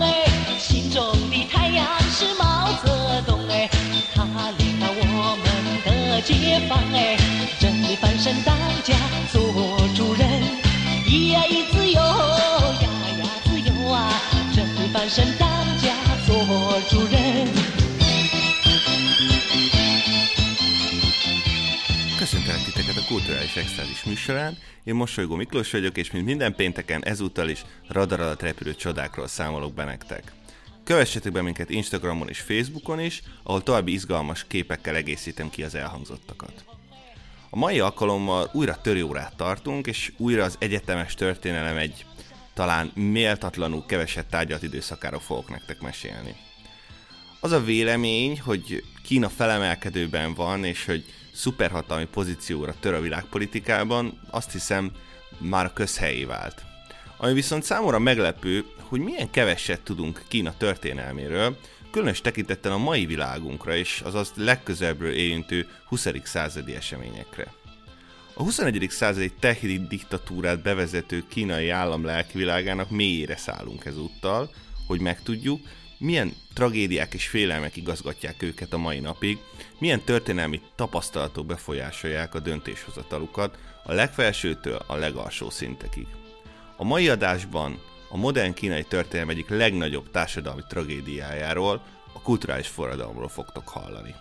哎，心中的太阳是毛泽东哎，他领导我们的解放哎，人民翻身当家做主人，咿呀咿子哟呀呀子哟啊，人民翻身当家做主人。Kulturális Extázis műsorán. Én Mosolygó Miklós vagyok, és mint minden pénteken ezúttal is radar alatt repülő csodákról számolok be nektek. Kövessetek be minket Instagramon és Facebookon is, ahol további izgalmas képekkel egészítem ki az elhangzottakat. A mai alkalommal újra törőórát tartunk, és újra az egyetemes történelem egy talán méltatlanul keveset tárgyalt időszakáról fogok nektek mesélni. Az a vélemény, hogy Kína felemelkedőben van, és hogy szuperhatalmi pozícióra tör a világpolitikában, azt hiszem már a közhelyé vált. Ami viszont számomra meglepő, hogy milyen keveset tudunk Kína történelméről, különös tekintettel a mai világunkra és az azt legközelebbről érintő 20. századi eseményekre. A 21. századi technik diktatúrát bevezető kínai állam lelkivilágának mélyére szállunk ezúttal, hogy megtudjuk, milyen tragédiák és félelmek igazgatják őket a mai napig, milyen történelmi tapasztalatok befolyásolják a döntéshozatalukat a legfelsőtől a legalsó szintekig. A mai adásban a modern kínai történelem egyik legnagyobb társadalmi tragédiájáról, a kulturális forradalomról fogtok hallani.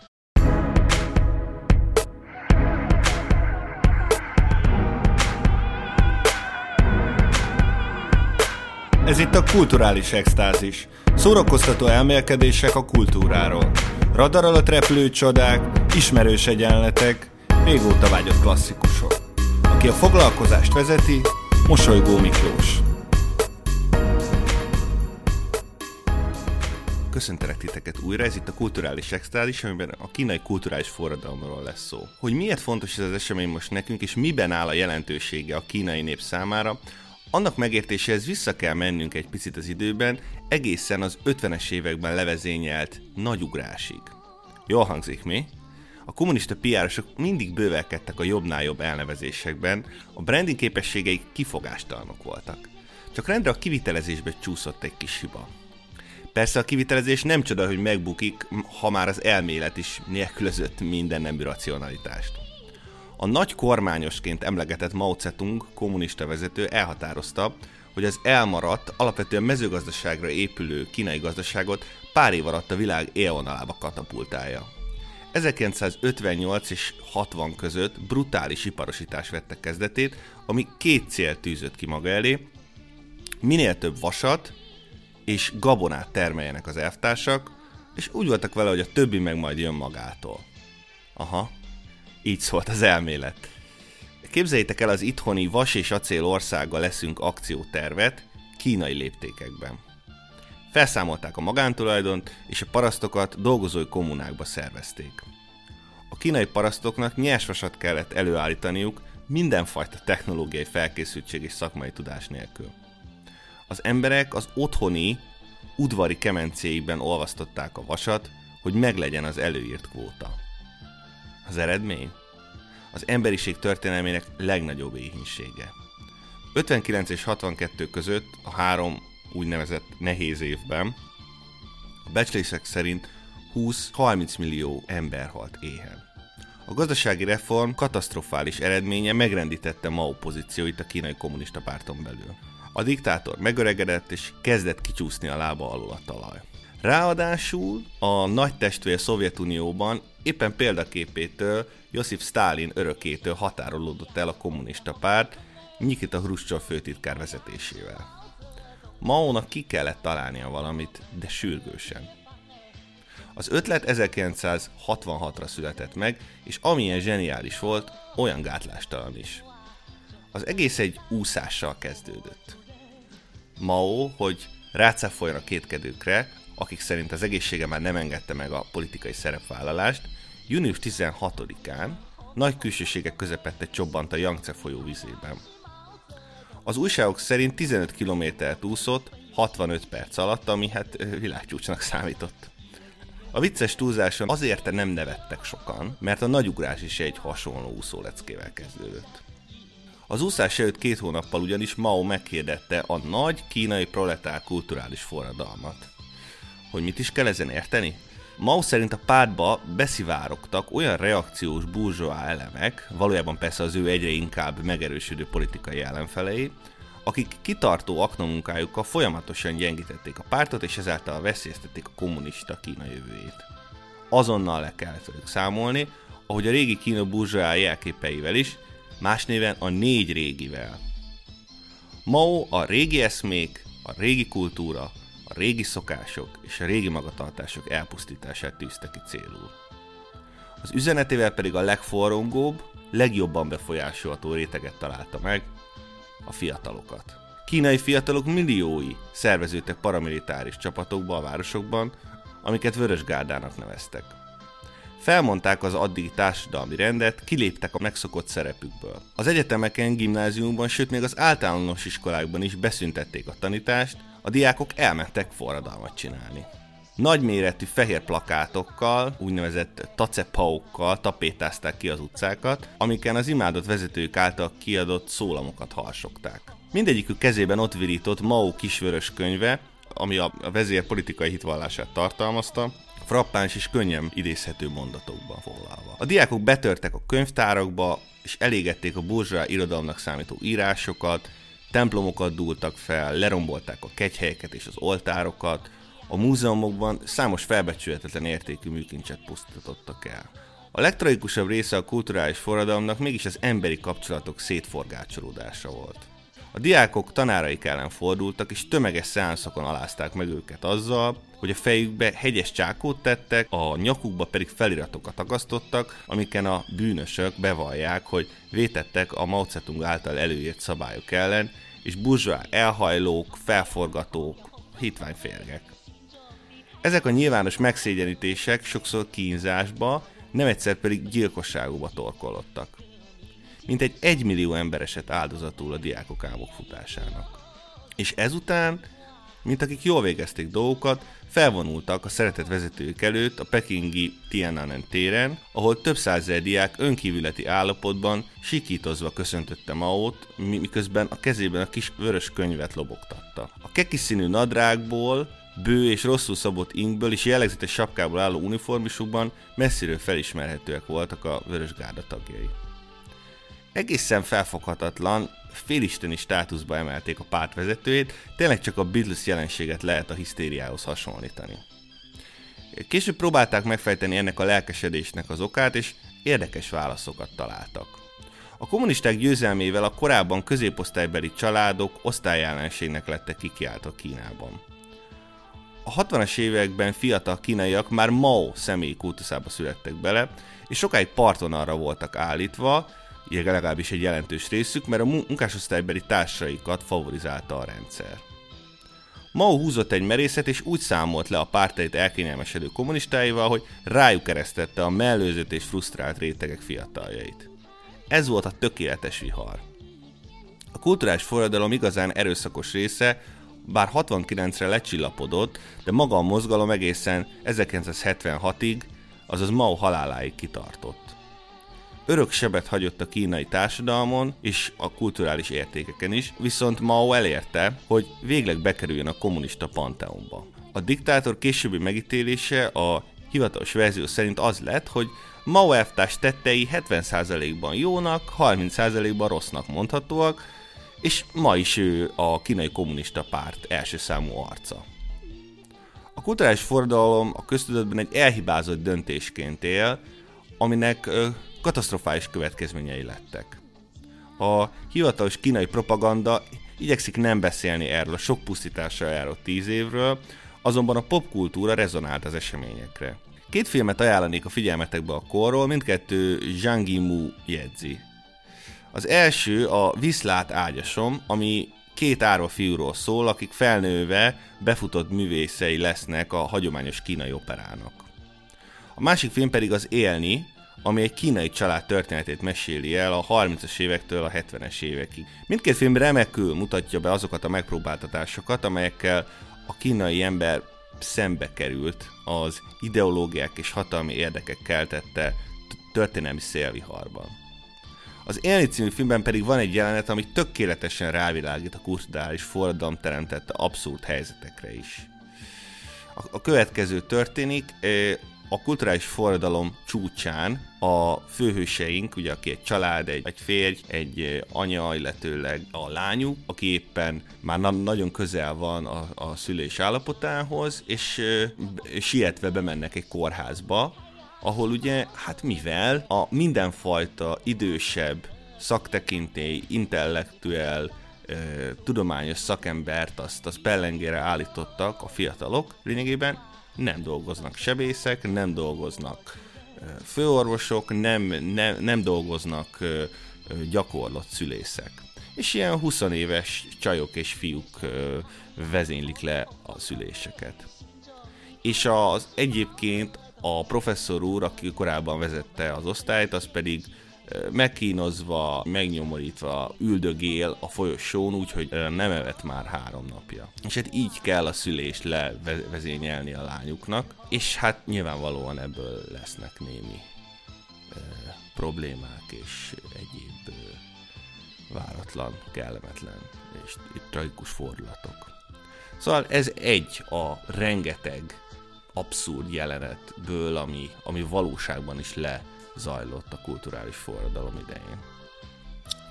Ez itt a kulturális extázis. Szórakoztató elmélkedések a kultúráról. Radar alatt repülő csodák, ismerős egyenletek, régóta vágyott klasszikusok. Aki a foglalkozást vezeti, Mosolygó Miklós. Köszöntelek titeket újra, ez itt a Kulturális Extázis, amiben a kínai kulturális forradalomról lesz szó. Hogy miért fontos ez az esemény most nekünk, és miben áll a jelentősége a kínai nép számára, annak megértéséhez vissza kell mennünk egy picit az időben, egészen az 50-es években levezényelt nagyugrásig. Jól hangzik mi? A kommunista piárosok mindig bővelkedtek a jobbnál jobb elnevezésekben, a branding képességeik kifogástalanok voltak. Csak rendre a kivitelezésbe csúszott egy kis hiba. Persze a kivitelezés nem csoda, hogy megbukik, ha már az elmélet is nélkülözött minden nemű racionalitást. A nagy kormányosként emlegetett Mao Zedong kommunista vezető elhatározta, hogy az elmaradt, alapvetően mezőgazdaságra épülő kínai gazdaságot pár év alatt a világ élvonalába katapultálja. 1958 és 60 között brutális iparosítás vette kezdetét, ami két cél tűzött ki maga elé, minél több vasat és gabonát termeljenek az elvtársak, és úgy voltak vele, hogy a többi meg majd jön magától. Aha, így szólt az elmélet. Képzeljétek el az itthoni vas és acél országgal leszünk akciótervet kínai léptékekben. Felszámolták a magántulajdont, és a parasztokat dolgozói kommunákba szervezték. A kínai parasztoknak nyersvasat kellett előállítaniuk mindenfajta technológiai felkészültség és szakmai tudás nélkül. Az emberek az otthoni, udvari kemencéikben olvasztották a vasat, hogy meglegyen az előírt kvóta. Az eredmény? Az emberiség történelmének legnagyobb éhínsége. 59 és 62 között a három úgynevezett nehéz évben a becslések szerint 20-30 millió ember halt éhen. A gazdasági reform katasztrofális eredménye megrendítette Mao pozícióit a kínai kommunista párton belül. A diktátor megöregedett és kezdett kicsúszni a lába alól a talaj. Ráadásul a nagy testvér Szovjetunióban éppen példaképétől, Josif Stalin örökétől határolódott el a kommunista párt, Nikita Hruscsov főtitkár vezetésével. Maónak ki kellett találnia valamit, de sürgősen. Az ötlet 1966-ra született meg, és amilyen zseniális volt, olyan gátlástalan is. Az egész egy úszással kezdődött. Mao, hogy rácáfoljon a kétkedőkre, akik szerint az egészsége már nem engedte meg a politikai szerepvállalást, június 16-án nagy külsőségek közepette csobbant a Yangtze folyó vizében. Az újságok szerint 15 kilométert úszott 65 perc alatt, ami hát világcsúcsnak számított. A vicces túlzáson azért nem nevettek sokan, mert a nagyugrás is egy hasonló úszóleckével kezdődött. Az úszás előtt két hónappal ugyanis Mao megkérdette a nagy kínai proletár kulturális forradalmat. Hogy mit is kell ezen érteni? Mao szerint a pártba beszivárogtak olyan reakciós burzsóá elemek, valójában persze az ő egyre inkább megerősödő politikai ellenfelei, akik kitartó aknamunkájukkal folyamatosan gyengítették a pártot, és ezáltal veszélyeztették a kommunista Kína jövőjét. Azonnal le kellett velük számolni, ahogy a régi Kína burzsóá jelképeivel is, más néven a négy régivel. Mao a régi eszmék, a régi kultúra, régi szokások és a régi magatartások elpusztítását tűzte ki célul. Az üzenetével pedig a legforrongóbb, legjobban befolyásolható réteget találta meg, a fiatalokat. Kínai fiatalok milliói szerveződtek paramilitáris csapatokba a városokban, amiket Vörösgárdának neveztek. Felmondták az addigi társadalmi rendet, kiléptek a megszokott szerepükből. Az egyetemeken, gimnáziumban, sőt még az általános iskolákban is beszüntették a tanítást, a diákok elmentek forradalmat csinálni. Nagyméretű fehér plakátokkal, úgynevezett tacepaukkal tapétázták ki az utcákat, amiken az imádott vezetők által kiadott szólamokat harsogták. Mindegyikük kezében ott virított Mao kisvörös könyve, ami a vezér politikai hitvallását tartalmazta, frappáns és könnyen idézhető mondatokban foglalva. A diákok betörtek a könyvtárakba, és elégették a burzsá irodalomnak számító írásokat, templomokat dúltak fel, lerombolták a kegyhelyeket és az oltárokat, a múzeumokban számos felbecsülhetetlen értékű műkincset pusztítottak el. A legtragikusabb része a kulturális forradalomnak mégis az emberi kapcsolatok szétforgácsolódása volt. A diákok tanáraik ellen fordultak, és tömeges szeánszokon alázták meg őket azzal, hogy a fejükbe hegyes csákót tettek, a nyakukba pedig feliratokat akasztottak, amiken a bűnösök bevallják, hogy vétettek a Mao Zedong által előírt szabályok ellen, és burzsá elhajlók, felforgatók, hitványférgek. Ezek a nyilvános megszégyenítések sokszor kínzásba, nem egyszer pedig gyilkosságúba torkolottak. Mint egy egymillió ember esett áldozatul a diákok álmok futásának. És ezután, mint akik jól végezték dolgokat, felvonultak a szeretett vezetők előtt a pekingi Tiananmen téren, ahol több százezer diák önkívületi állapotban sikítozva köszöntötte Maót, miközben a kezében a kis vörös könyvet lobogtatta. A kekis színű nadrágból, bő és rosszul szabott inkből és jellegzetes sapkából álló uniformisukban messziről felismerhetőek voltak a vörös gárda tagjai. Egészen felfoghatatlan, félisteni státuszba emelték a pártvezetőjét, tényleg csak a Beatles jelenséget lehet a hisztériához hasonlítani. Később próbálták megfejteni ennek a lelkesedésnek az okát, és érdekes válaszokat találtak. A kommunisták győzelmével a korábban középosztálybeli családok osztályellenségnek lettek kikiáltva Kínában. A 60-as években fiatal kínaiak már Mao személyi kultuszába születtek bele, és sokáig partvonalra voltak állítva, legalábbis egy jelentős részük, mert a munkásosztálybeli társaikat favorizálta a rendszer. Mao húzott egy merészet, és úgy számolt le a pártait elkényelmesedő kommunistáival, hogy rájuk keresztette a mellőzött és frusztrált rétegek fiataljait. Ez volt a tökéletes vihar. A kulturális forradalom igazán erőszakos része, bár 69-re lecsillapodott, de maga a mozgalom egészen 1976-ig, azaz Mao haláláig kitartott örök sebet hagyott a kínai társadalmon és a kulturális értékeken is, viszont Mao elérte, hogy végleg bekerüljön a kommunista panteonba. A diktátor későbbi megítélése a hivatalos verzió szerint az lett, hogy Mao elvtárs tettei 70%-ban jónak, 30%-ban rossznak mondhatóak, és ma is ő a kínai kommunista párt első számú arca. A kulturális forradalom a köztudatban egy elhibázott döntésként él, aminek katasztrofális következményei lettek. A hivatalos kínai propaganda igyekszik nem beszélni erről a sok pusztításra járó tíz évről, azonban a popkultúra rezonált az eseményekre. Két filmet ajánlanék a figyelmetekbe a korról, mindkettő Zhang Yimou jegyzi. Az első a Viszlát ágyasom, ami két árva fiúról szól, akik felnőve befutott művészei lesznek a hagyományos kínai operának. A másik film pedig az Élni, ami egy kínai család történetét meséli el a 30-as évektől a 70-es évekig. Mindkét film remekül mutatja be azokat a megpróbáltatásokat, amelyekkel a kínai ember szembe került az ideológiák és hatalmi érdekek keltette történelmi szélviharban. Az Élni című filmben pedig van egy jelenet, ami tökéletesen rávilágít a kulturális forradalom teremtette abszurd helyzetekre is. A, a következő történik, a kulturális forradalom csúcsán a főhőseink, ugye aki egy család, egy, egy férj, egy anya, illetőleg a lányuk, aki éppen már na- nagyon közel van a, a szülés állapotához, és e, sietve bemennek egy kórházba, ahol ugye, hát mivel a mindenfajta idősebb szaktekintély, intellektuel, tudományos szakembert azt, azt pellengére állítottak a fiatalok lényegében, nem dolgoznak sebészek, nem dolgoznak főorvosok, nem, nem, nem dolgoznak gyakorlott szülészek. És ilyen 20 éves csajok és fiúk vezénylik le a szüléseket. És az egyébként a professzor úr, aki korábban vezette az osztályt, az pedig megkínozva, megnyomorítva üldögél a folyosón, úgyhogy nem evett már három napja. És hát így kell a szülést levezényelni a lányuknak, és hát nyilvánvalóan ebből lesznek némi e, problémák és egyéb e, váratlan, kellemetlen és tragikus fordulatok. Szóval ez egy a rengeteg abszurd jelenetből, ami, ami valóságban is le zajlott a kulturális forradalom idején.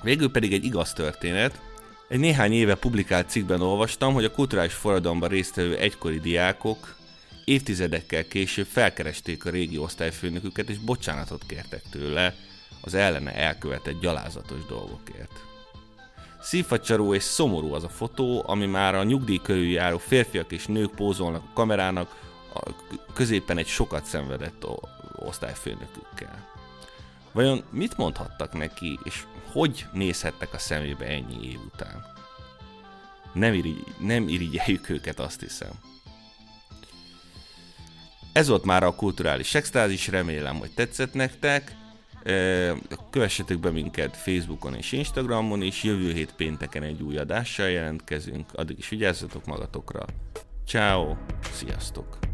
Végül pedig egy igaz történet. Egy néhány éve publikált cikkben olvastam, hogy a kulturális forradalomban résztvevő egykori diákok évtizedekkel később felkeresték a régi osztályfőnöküket, és bocsánatot kértek tőle az ellene elkövetett gyalázatos dolgokért. Szívfacsaró és szomorú az a fotó, ami már a nyugdíj körül járó férfiak és nők pózolnak a kamerának, a középen egy sokat szenvedett osztályfőnökükkel. Vajon mit mondhattak neki, és hogy nézhettek a szemébe ennyi év után? Nem, irigy, nem irigyeljük őket, azt hiszem. Ez volt már a kulturális extázis, remélem, hogy tetszett nektek. Kövessetek be minket Facebookon és Instagramon, és jövő hét pénteken egy új adással jelentkezünk. Addig is vigyázzatok magatokra. Ciao, sziasztok!